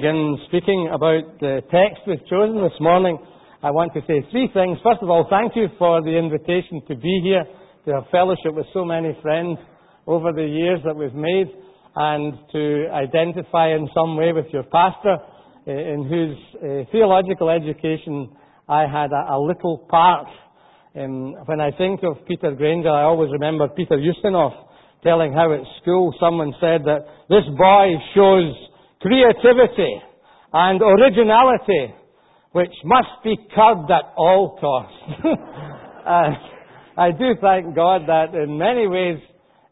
begin speaking about the text we've chosen this morning, I want to say three things. First of all, thank you for the invitation to be here, to have fellowship with so many friends over the years that we've made, and to identify in some way with your pastor, eh, in whose uh, theological education I had a, a little part. Um, when I think of Peter Granger, I always remember Peter Ustinov telling how at school someone said that this boy shows creativity and originality which must be curbed at all costs. uh, I do thank God that in many ways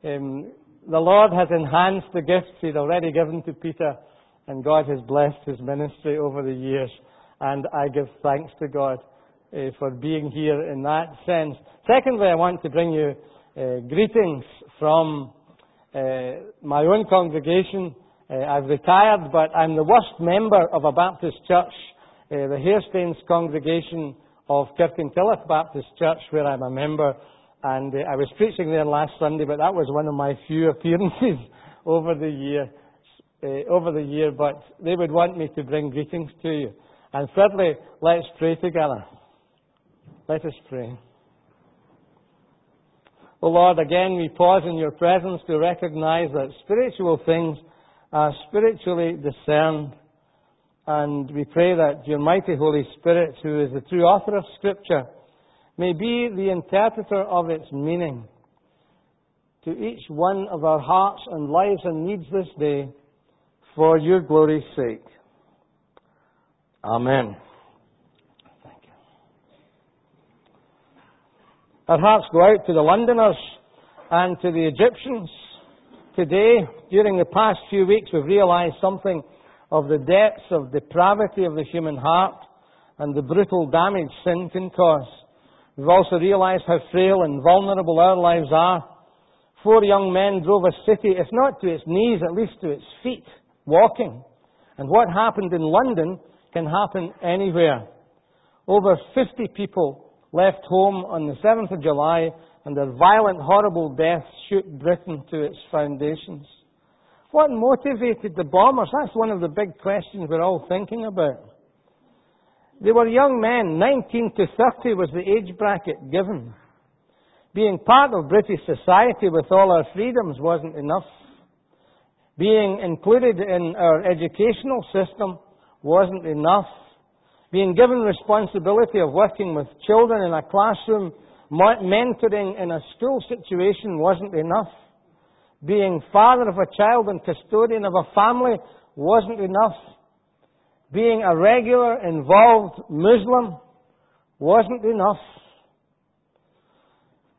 um, the Lord has enhanced the gifts He'd already given to Peter, and God has blessed his ministry over the years. And I give thanks to God uh, for being here in that sense. Secondly, I want to bring you uh, greetings from uh, my own congregation. Uh, I've retired, but I'm the worst member of a Baptist church, uh, the Harestanes congregation of Kirkintilloch Baptist Church, where I'm a member. And uh, I was preaching there last Sunday, but that was one of my few appearances over the year. Over the year, but they would want me to bring greetings to you. And thirdly, let's pray together. Let us pray. O oh Lord, again we pause in your presence to recognize that spiritual things are spiritually discerned. And we pray that your mighty Holy Spirit, who is the true author of Scripture, may be the interpreter of its meaning to each one of our hearts and lives and needs this day for your glory's sake. Amen. Our hearts go out to the Londoners and to the Egyptians. Today, during the past few weeks, we've realized something of the depths of depravity of the human heart and the brutal damage sin can cause. We've also realized how frail and vulnerable our lives are. Four young men drove a city, if not to its knees, at least to its feet, walking. And what happened in London can happen anywhere. Over 50 people left home on the 7th of July and their violent, horrible deaths shook Britain to its foundations. What motivated the bombers? That's one of the big questions we're all thinking about. They were young men. 19 to 30 was the age bracket given. Being part of British society with all our freedoms wasn't enough. Being included in our educational system wasn't enough. Being given responsibility of working with children in a classroom, mentoring in a school situation wasn't enough. Being father of a child and custodian of a family wasn't enough. Being a regular, involved Muslim wasn't enough.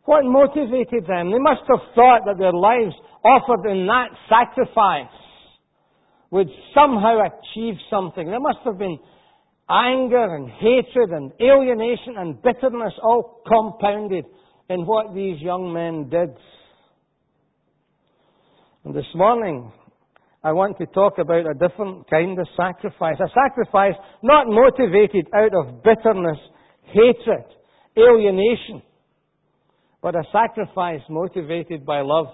What motivated them? They must have thought that their lives offered in that sacrifice would somehow achieve something. There must have been anger and hatred and alienation and bitterness all compounded in what these young men did. And this morning, I want to talk about a different kind of sacrifice. A sacrifice not motivated out of bitterness, hatred, alienation, but a sacrifice motivated by love.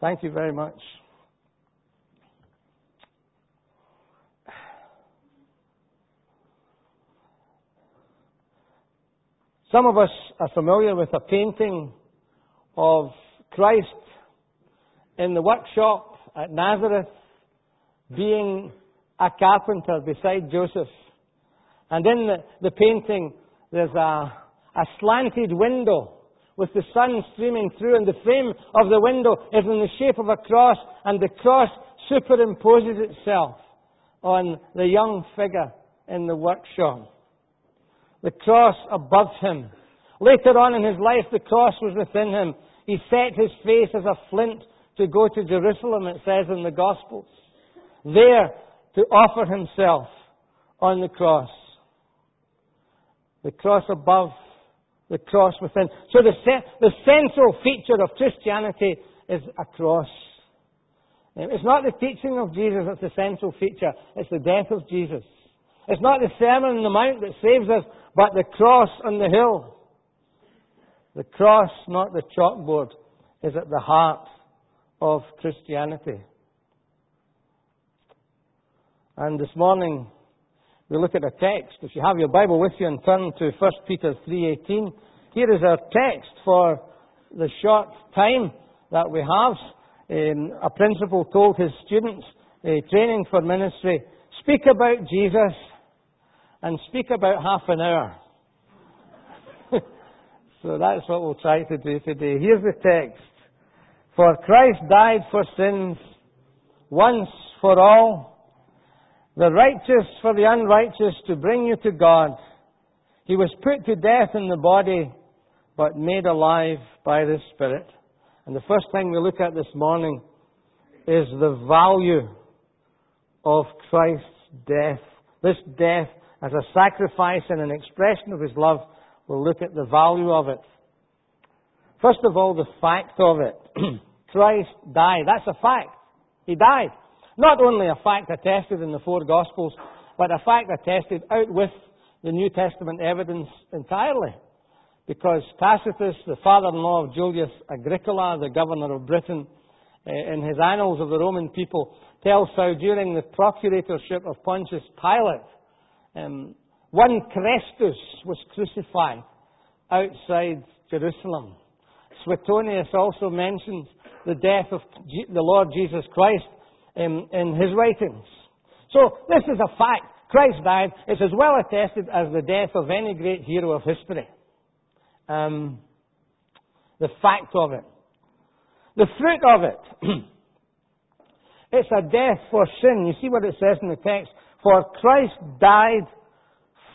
Thank you very much. Some of us are familiar with a painting of Christ in the workshop at Nazareth being a carpenter beside Joseph. And in the, the painting, there's a, a slanted window with the sun streaming through, and the frame of the window is in the shape of a cross, and the cross superimposes itself on the young figure in the workshop the cross above him. Later on in his life, the cross was within him. He set his face as a flint to go to Jerusalem, it says in the Gospels. There to offer himself on the cross. The cross above, the cross within. So the, the central feature of Christianity is a cross. It's not the teaching of Jesus that's the central feature, it's the death of Jesus. It's not the Sermon on the Mount that saves us, but the cross on the hill. The cross, not the chalkboard, is at the heart of Christianity. And this morning we look at a text. If you have your Bible with you and turn to 1 Peter 3.18, here is our text for the short time that we have. Um, a principal told his students, uh, training for ministry, speak about Jesus and speak about half an hour. so that's what we'll try to do today. Here's the text. For Christ died for sins once for all, the righteous for the unrighteous to bring you to God. He was put to death in the body, but made alive by the Spirit. And the first thing we look at this morning is the value of Christ's death. This death as a sacrifice and an expression of His love. We'll look at the value of it. First of all, the fact of it. Christ died. That's a fact. He died. Not only a fact attested in the four Gospels, but a fact attested out with the New Testament evidence entirely. Because Tacitus, the father-in-law of Julius Agricola, the governor of Britain, eh, in his Annals of the Roman People, tells how during the procuratorship of Pontius Pilate, um, one Chrestus was crucified outside Jerusalem. Suetonius also mentions the death of the Lord Jesus Christ in, in his writings. So this is a fact. Christ died. It's as well attested as the death of any great hero of history. Um, the fact of it. The fruit of it. it's a death for sin. You see what it says in the text? For Christ died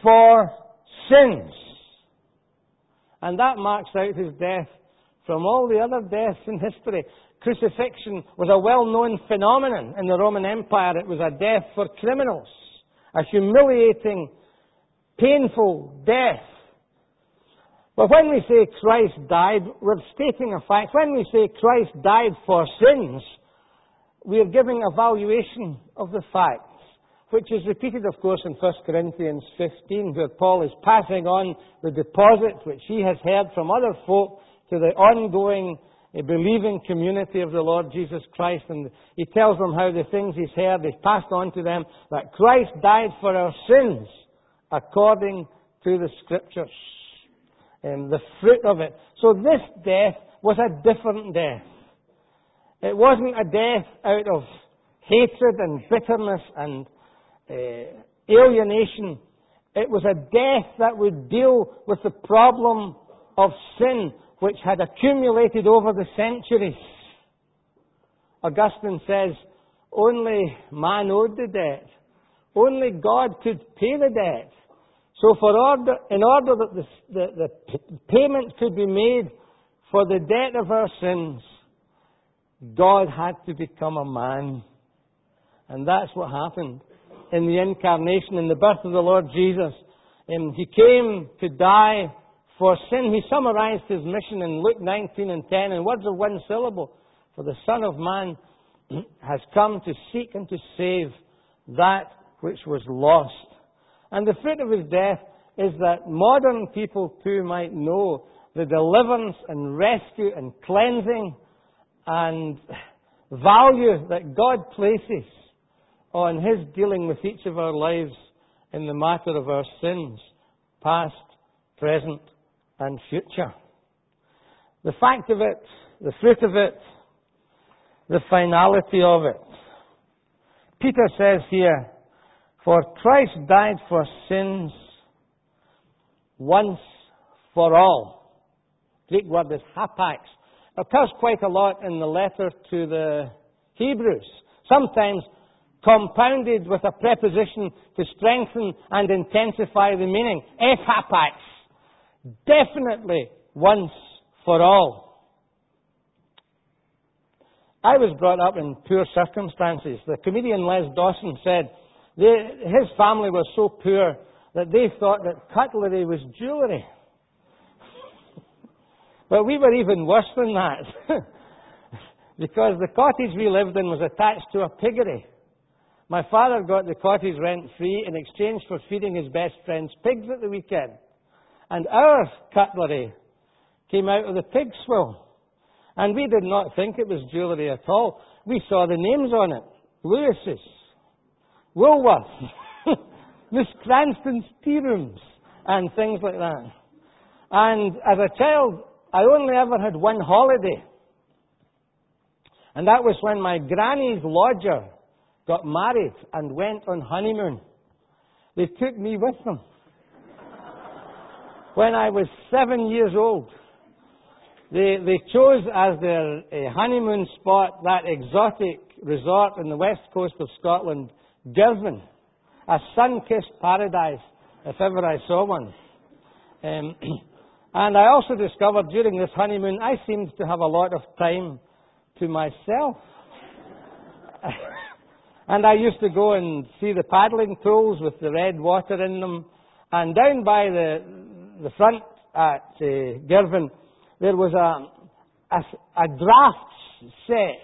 for sins. And that marks out his death from all the other deaths in history. Crucifixion was a well-known phenomenon in the Roman Empire. It was a death for criminals. A humiliating, painful death. But when we say Christ died, we're stating a fact. When we say Christ died for sins, we are giving a valuation of the facts, which is repeated, of course, in 1 Corinthians 15, where Paul is passing on the deposit which he has heard from other folk to the ongoing a believing community of the Lord Jesus Christ, and he tells them how the things he's heard, he's passed on to them, that Christ died for our sins according to the Scriptures. And the fruit of it. So this death was a different death. It wasn't a death out of hatred and bitterness and uh, alienation. It was a death that would deal with the problem of sin which had accumulated over the centuries. Augustine says, only man owed the debt. Only God could pay the debt. So order, in order that the, the, the payment could be made for the debt of our sins, God had to become a man. And that's what happened in the incarnation, in the birth of the Lord Jesus. And he came to die for sin. He summarized his mission in Luke 19 and 10 in words of one syllable. For the Son of Man has come to seek and to save that which was lost. And the fruit of his death is that modern people too might know the deliverance and rescue and cleansing and value that God places Oh, on his dealing with each of our lives in the matter of our sins, past, present, and future. The fact of it, the fruit of it, the finality of it. Peter says here, For Christ died for sins once for all. Greek word is hapax. It occurs quite a lot in the letter to the Hebrews. Sometimes compounded with a preposition to strengthen and intensify the meaning. Ephapax definitely once for all. I was brought up in poor circumstances. The comedian Les Dawson said they, his family was so poor that they thought that cutlery was jewellery. but we were even worse than that. because the cottage we lived in was attached to a piggery. My father got the cottage rent free in exchange for feeding his best friend's pigs at the weekend. And our cutlery came out of the pig swill. And we did not think it was jewellery at all. We saw the names on it. Lewis's. Woolworths, Miss Cranston's tea rooms, and things like that. And as a child, I only ever had one holiday. And that was when my granny's lodger got married and went on honeymoon. They took me with them. when I was seven years old, they, they chose as their uh, honeymoon spot that exotic resort in the west coast of Scotland, Girvan, a sun-kissed paradise, if ever I saw one. Um, and I also discovered during this honeymoon, I seemed to have a lot of time to myself. and I used to go and see the paddling pools with the red water in them. And down by the, the front at uh, Girvan, there was a, a, a draft set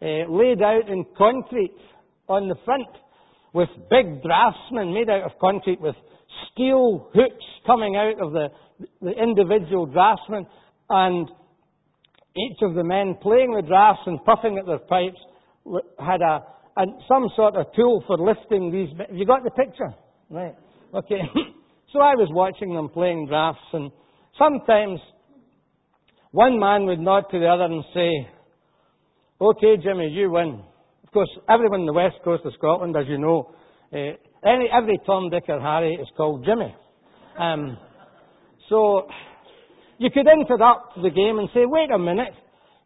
uh, laid out in concrete on the front with big draftsmen made out of concrete with steel hooks coming out of the, the individual draftsmen and each of the men playing the drafts and puffing at their pipes had a, a some sort of tool for lifting these. Have you got the picture, right? Okay. so I was watching them playing drafts, and sometimes one man would nod to the other and say, Okay, Jimmy, you win. Of course, everyone in the west coast of Scotland, as you know, uh, any, every Tom, Dick, or Harry is called Jimmy. Um, so you could interrupt the game and say, wait a minute,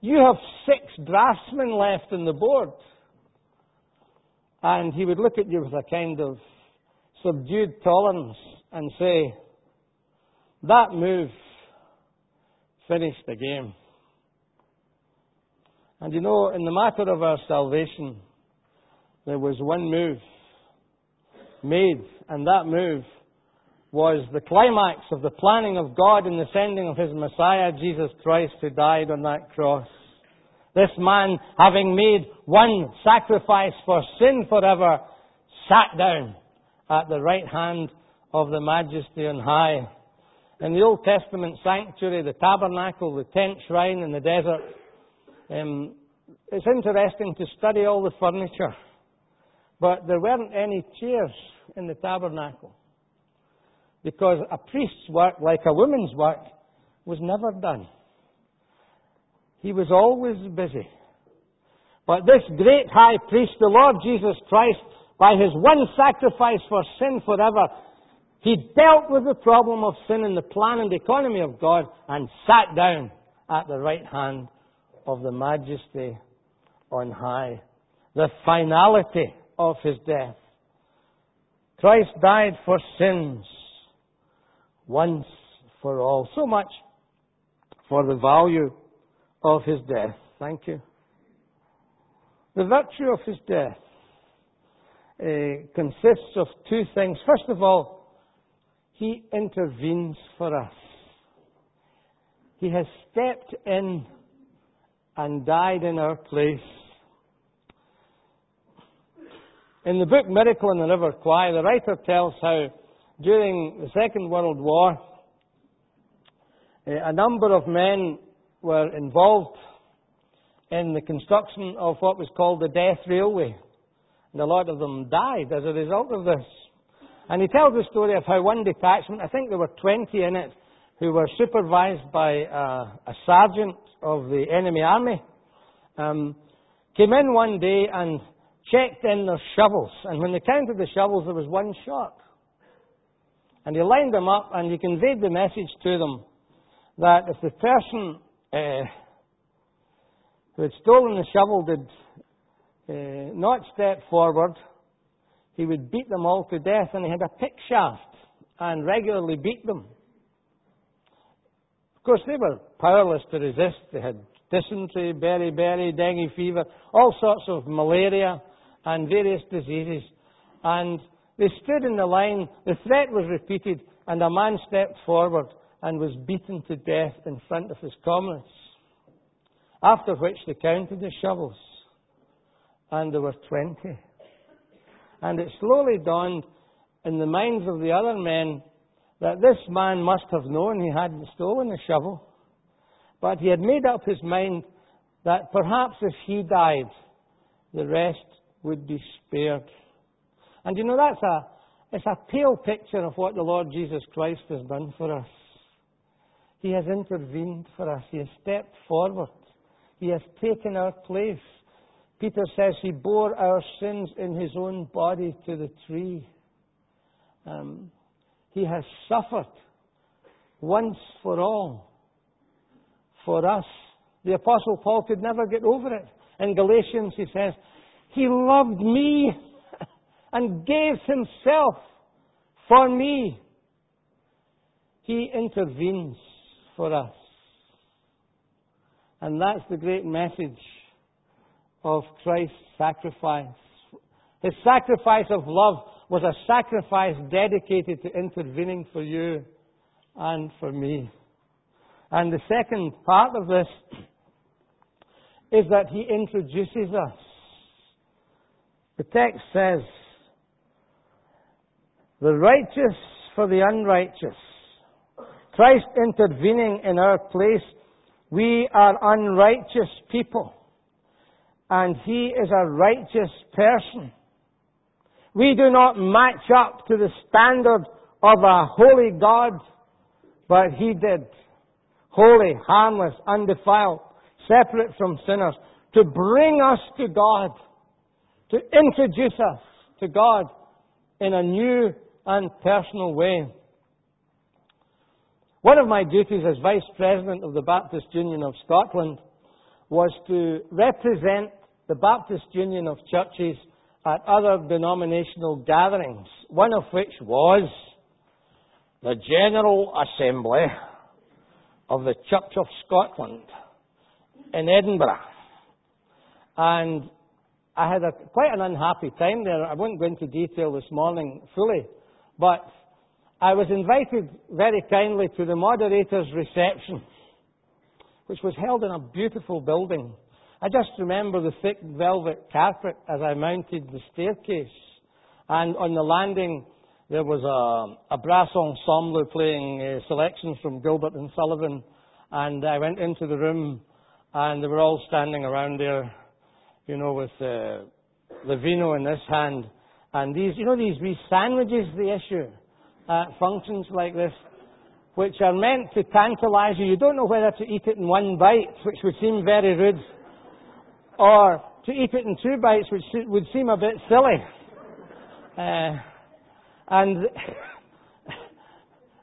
you have six draftsmen left on the board. And he would look at you with a kind of subdued tolerance and say, that move finished the game. And you know, in the matter of our salvation, there was one move made, and that move was the climax of the planning of God in the sending of His Messiah, Jesus Christ, who died on that cross. This man, having made one sacrifice for sin forever, sat down at the right hand of the Majesty on high in the Old Testament sanctuary, the tabernacle, the tent shrine in the desert, um, it's interesting to study all the furniture. But there weren't any chairs in the tabernacle. Because a priest's work, like a woman's work, was never done. He was always busy. But this great high priest, the Lord Jesus Christ, by his one sacrifice for sin forever, he dealt with the problem of sin in the plan and economy of God and sat down at the right hand of the majesty on high. The finality of his death. Christ died for sins once for all. So much for the value of his death. Thank you. The virtue of his death uh, consists of two things. First of all, he intervenes for us. He has stepped in and died in our place. In the book Miracle in the River Kwai, the writer tells how during the Second World War, a number of men were involved in the construction of what was called the Death Railway. And a lot of them died as a result of this. And he tells the story of how one detachment, I think there were 20 in it, who were supervised by a sergeant of the enemy army, um, came in one day and checked in their shovels. And when they counted the shovels, there was one short. And he lined them up and he conveyed the message to them that if the person uh, who had stolen the shovel did uh, not step forward, he would beat them all to death, and he had a pick shaft and regularly beat them. Of course, they were powerless to resist. They had dysentery, beriberi, dengue fever, all sorts of malaria and various diseases. And they stood in the line, the threat was repeated, and a man stepped forward and was beaten to death in front of his comrades. After which they counted the shovels, and there were 20. And it slowly dawned in the minds of the other men that this man must have known he hadn't stolen the shovel. But he had made up his mind that perhaps if he died, the rest would be spared. And you know, that's a, it's a pale picture of what the Lord Jesus Christ has done for us. He has intervened for us. He has stepped forward. He has taken our place. Peter says he bore our sins in his own body to the tree. Um, he has suffered once for all for us. The Apostle Paul could never get over it. In Galatians, he says, He loved me and gave Himself for me. He intervenes for us. And that's the great message of Christ's sacrifice. His sacrifice of love was a sacrifice dedicated to intervening for you and for me. And the second part of this is that he introduces us. The text says, the righteous for the unrighteous. Christ intervening in our place. We are unrighteous people. And He is a righteous person. We do not match up to the standard of a holy God, but He did. Holy, harmless, undefiled, separate from sinners, to bring us to God, to introduce us to God in a new and personal way. One of my duties as Vice President of the Baptist Union of Scotland was to represent the Baptist Union of Churches at other denominational gatherings, one of which was the General Assembly of the Church of Scotland in Edinburgh. And I had a, quite an unhappy time there. I won't go into detail this morning fully, but I was invited very kindly to the moderator's reception, which was held in a beautiful building. I just remember the thick velvet carpet as I mounted the staircase. And on the landing, there was a, a brass ensemble playing uh, selections from Gilbert and Sullivan. And I went into the room, and they were all standing around there, you know, with uh, the vino in this hand. And these, you know, these wee sandwiches they issue at functions like this, which are meant to tantalize you. You don't know whether to eat it in one bite, which would seem very rude, or to eat it in two bites, which would seem a bit silly. Uh, and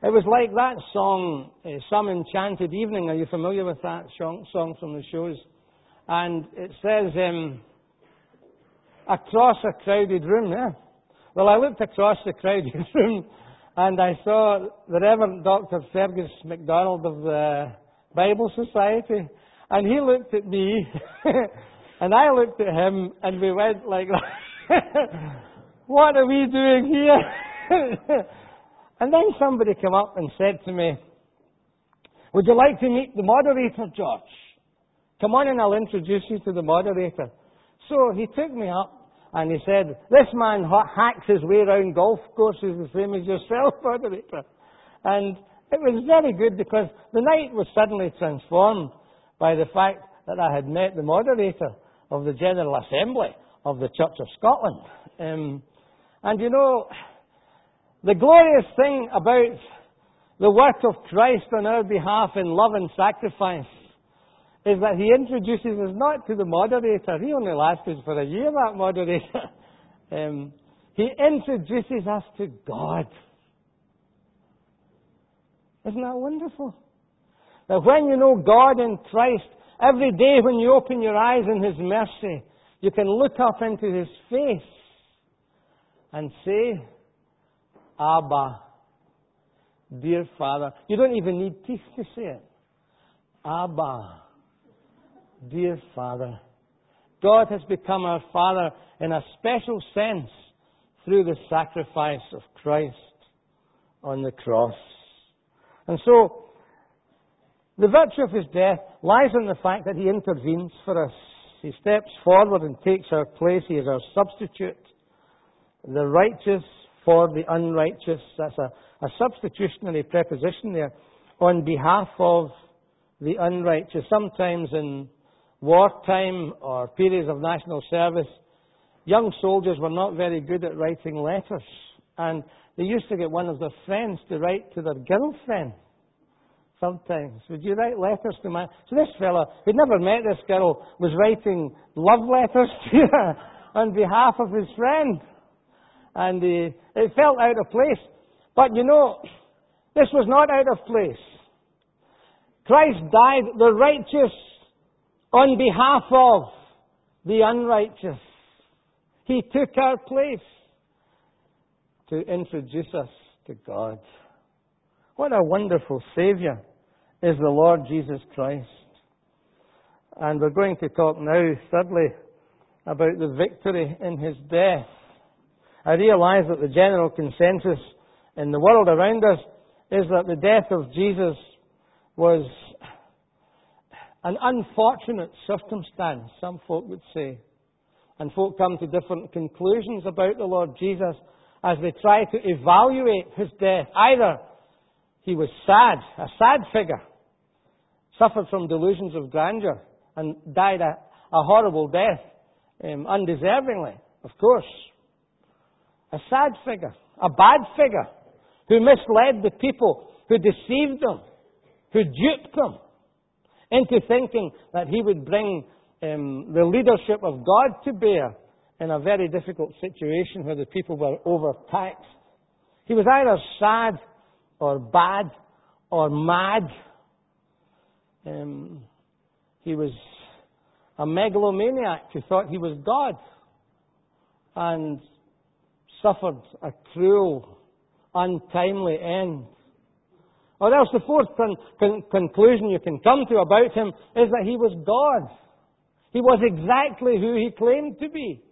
it was like that song, uh, Some Enchanted Evening. Are you familiar with that song, song from the shows? And it says, um, across a crowded room, yeah? Well, I looked across the crowded room and I saw the Reverend Dr. Fergus MacDonald of the Bible Society, and he looked at me, and I looked at him, and we went like what are we doing here? and then somebody came up and said to me, Would you like to meet the moderator, George? Come on and I'll introduce you to the moderator. So he took me up and he said, This man hacks his way around golf courses the same as yourself, moderator. And it was very good because the night was suddenly transformed by the fact that I had met the moderator of the General Assembly of the Church of Scotland. Um, and you know, the glorious thing about the work of Christ on our behalf in love and sacrifice is that he introduces us not to the moderator. He only lasted for a year, that moderator. Um, he introduces us to God. Isn't that wonderful? That when you know God in Christ, every day when you open your eyes in His mercy, you can look up into His face and say, Abba, dear Father. You don't even need teeth to say it. Abba, dear Father. God has become our Father in a special sense through the sacrifice of Christ on the cross. And so, the virtue of his death lies in the fact that he intervenes for us. He steps forward and takes our place. He is our substitute. The righteous for the unrighteous. That's a, a substitutionary preposition there. On behalf of the unrighteous. Sometimes in wartime or periods of national service, young soldiers were not very good at writing letters. And they used to get one of their friends to write to their girlfriend sometimes. Would you write letters to my. So this fella, who'd never met this girl, was writing love letters to her on behalf of his friend. And uh, it felt out of place. But you know, this was not out of place. Christ died the righteous on behalf of the unrighteous. He took our place to introduce us to God. What a wonderful Savior is the Lord Jesus Christ. And we're going to talk now, thirdly, about the victory in His death. I realize that the general consensus in the world around us is that the death of Jesus was an unfortunate circumstance, some folk would say. And folk come to different conclusions about the Lord Jesus as they try to evaluate his death. Either he was sad, a sad figure, suffered from delusions of grandeur, and died a, a horrible death, um, undeservingly, of course. A sad figure, a bad figure, who misled the people, who deceived them, who duped them into thinking that he would bring um, the leadership of God to bear in a very difficult situation where the people were overtaxed. He was either sad or bad or mad. Um, he was a megalomaniac who thought he was God and suffered a cruel, untimely end. Or else the fourth con- con- conclusion you can come to about him is that he was God. He was exactly who he claimed to be.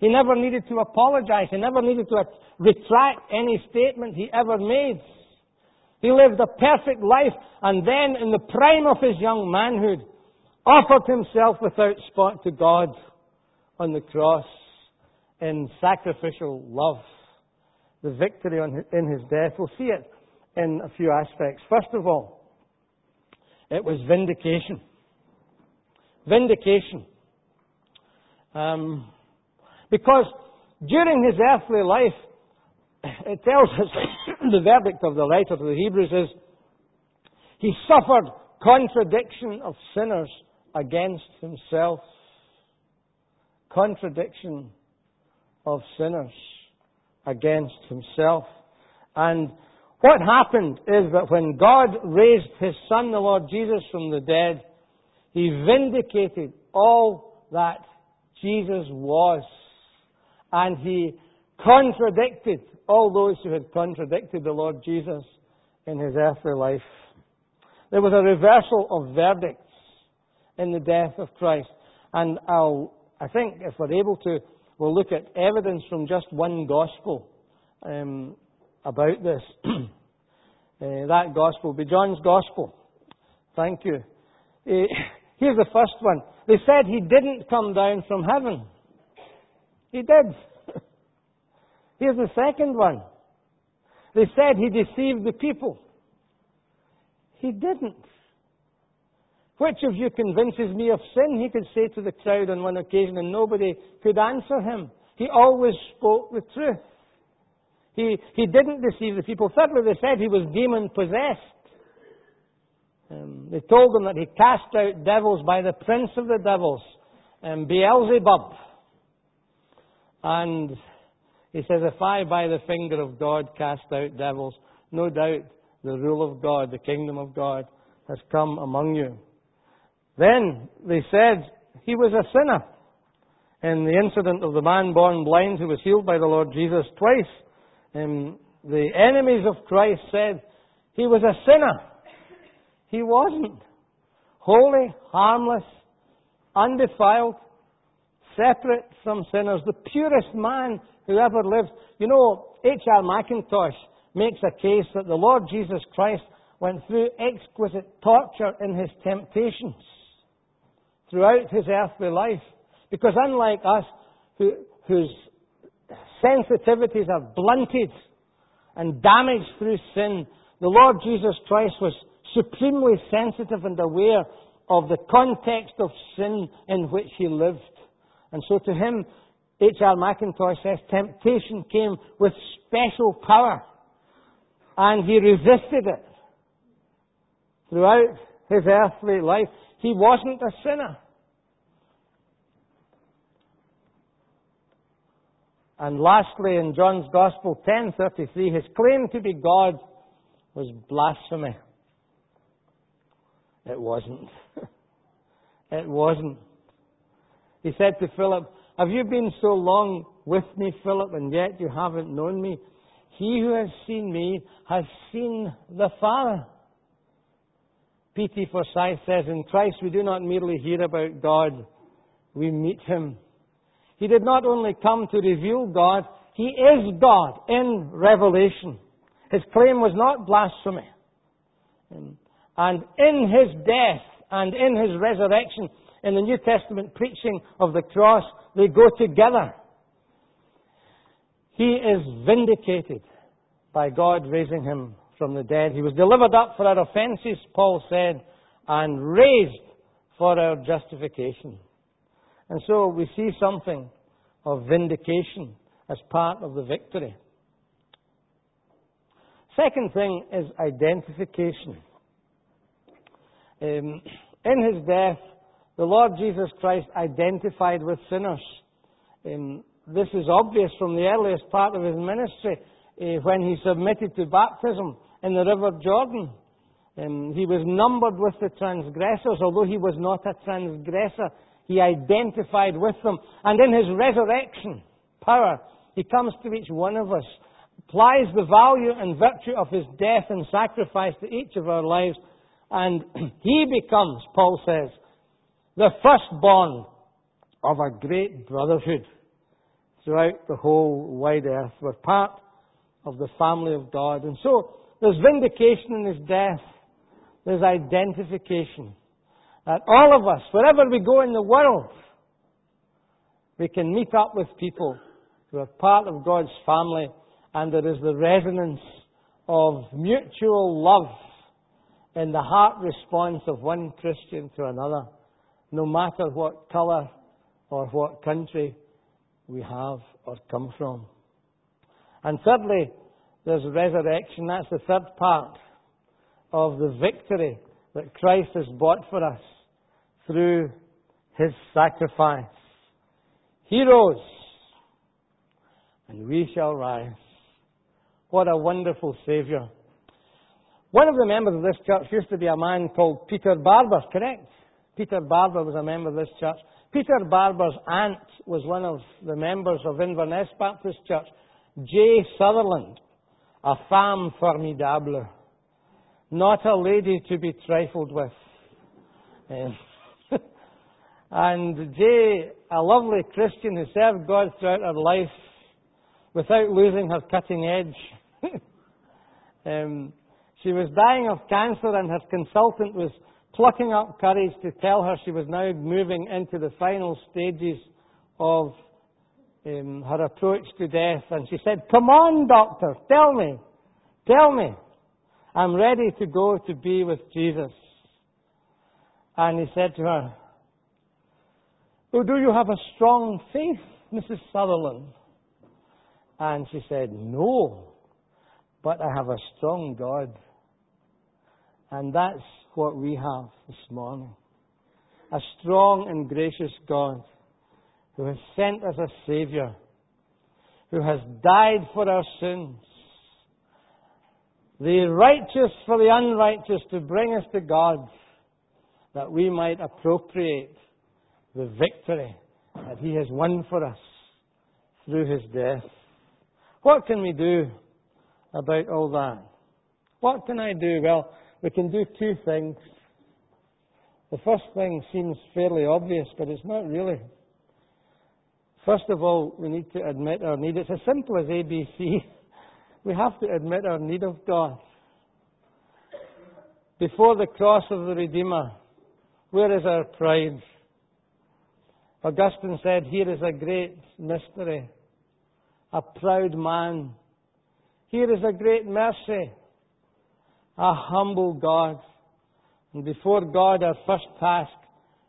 He never needed to apologize. He never needed to retract any statement he ever made. He lived a perfect life and then in the prime of his young manhood offered himself without spot to God on the cross in sacrificial love. The victory in his death. We'll see it in a few aspects. First of all, it was vindication. Vindication. Um, because during his earthly life, it tells us the verdict of the writer to the Hebrews is he suffered contradiction of sinners against himself. Contradiction of sinners against himself. And what happened is that when God raised his son, the Lord Jesus, from the dead, he vindicated all that Jesus was. And he contradicted all those who had contradicted the Lord Jesus in his earthly life. There was a reversal of verdicts in the death of Christ. And I'll, I think if we're able to, we'll look at evidence from just one gospel um, about this. uh, that gospel be John's gospel. Thank you. Uh, here's the first one. They said he didn't come down from heaven. He did. here's the second one. They said he deceived the people. He didn't. Which of you convinces me of sin? He could say to the crowd on one occasion, and nobody could answer him. He always spoke the truth. He, he didn't deceive the people. Thirdly, they said he was demon possessed. Um, they told him that he cast out devils by the prince of the devils, um, Beelzebub. And he says, If I by the finger of God cast out devils, no doubt the rule of God, the kingdom of God, has come among you. Then they said he was a sinner. In the incident of the man born blind who was healed by the Lord Jesus twice, um, the enemies of Christ said he was a sinner. He wasn't. Holy, harmless, undefiled, separate from sinners, the purest man who ever lived. You know, H.R. Mackintosh makes a case that the Lord Jesus Christ went through exquisite torture in his temptations throughout his earthly life. Because unlike us, who, whose sensitivities are blunted and damaged through sin, the Lord Jesus Christ was supremely sensitive and aware of the context of sin in which he lived. And so to him, H.R. Mackintosh says temptation came with special power and he resisted it. Throughout his earthly life, he wasn't a sinner. And lastly, in John's Gospel 10:33, his claim to be God was blasphemy. It wasn't. it wasn't. He said to Philip, Have you been so long with me, Philip, and yet you haven't known me? He who has seen me has seen the Father. P.T. Forsyth says, In Christ we do not merely hear about God, we meet Him. He did not only come to reveal God, He is God in revelation. His claim was not blasphemy. And in His death and in His resurrection, in the New Testament preaching of the cross, they go together. He is vindicated by God raising him from the dead. He was delivered up for our offences, Paul said, and raised for our justification. And so we see something of vindication as part of the victory. Second thing is identification. Um, in his death, the Lord Jesus Christ identified with sinners. Um, this is obvious from the earliest part of his ministry uh, when he submitted to baptism in the River Jordan. Um, he was numbered with the transgressors, although he was not a transgressor. He identified with them. And in his resurrection power, he comes to each one of us, applies the value and virtue of his death and sacrifice to each of our lives, and he becomes, Paul says, the firstborn of a great brotherhood throughout the whole wide earth. We're part of the family of God. And so there's vindication in his death. There's identification. That all of us, wherever we go in the world, we can meet up with people who are part of God's family and there is the resonance of mutual love in the heart response of one Christian to another no matter what colour or what country we have or come from. And thirdly, there's resurrection. That's the third part of the victory that Christ has bought for us through his sacrifice. He rose, and we shall rise. What a wonderful Saviour. One of the members of this church used to be a man called Peter Barber, correct? Peter Barber was a member of this church. Peter Barber's aunt was one of the members of Inverness Baptist Church. J. Sutherland, a femme formidable, not a lady to be trifled with. Um, and Jay, a lovely Christian who served God throughout her life without losing her cutting edge. um, she was dying of cancer and her consultant was plucking up courage to tell her she was now moving into the final stages of um, her approach to death. And she said, Come on, doctor, tell me, tell me. I'm ready to go to be with Jesus. And he said to her, Oh, do you have a strong faith, Mrs. Sutherland? And she said, No, but I have a strong God. And that's what we have this morning. A strong and gracious God who has sent us a Saviour, who has died for our sins, the righteous for the unrighteous to bring us to God, that we might appropriate the victory that He has won for us through His death. What can we do about all that? What can I do? Well, we can do two things. The first thing seems fairly obvious, but it's not really. First of all, we need to admit our need. It's as simple as ABC. We have to admit our need of God. Before the cross of the Redeemer, where is our pride? Augustine said, Here is a great mystery, a proud man. Here is a great mercy, a humble God. And before God, our first task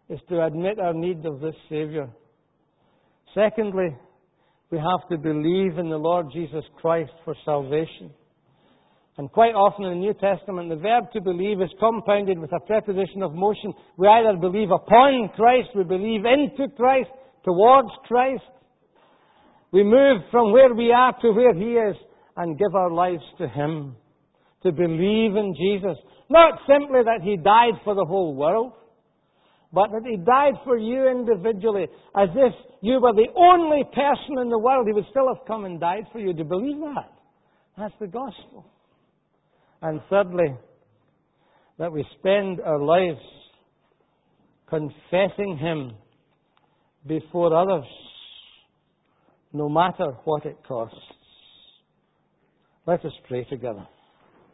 is to admit our need of this Saviour. Secondly, we have to believe in the Lord Jesus Christ for salvation. And quite often in the New Testament, the verb to believe is compounded with a preposition of motion. We either believe upon Christ, we believe into Christ, towards Christ. We move from where we are to where He is and give our lives to Him. To believe in Jesus. Not simply that He died for the whole world, but that He died for you individually, as if you were the only person in the world. He would still have come and died for you. You believe that? That's the gospel. And thirdly, that we spend our lives confessing Him before others, no matter what it costs. Let us pray together.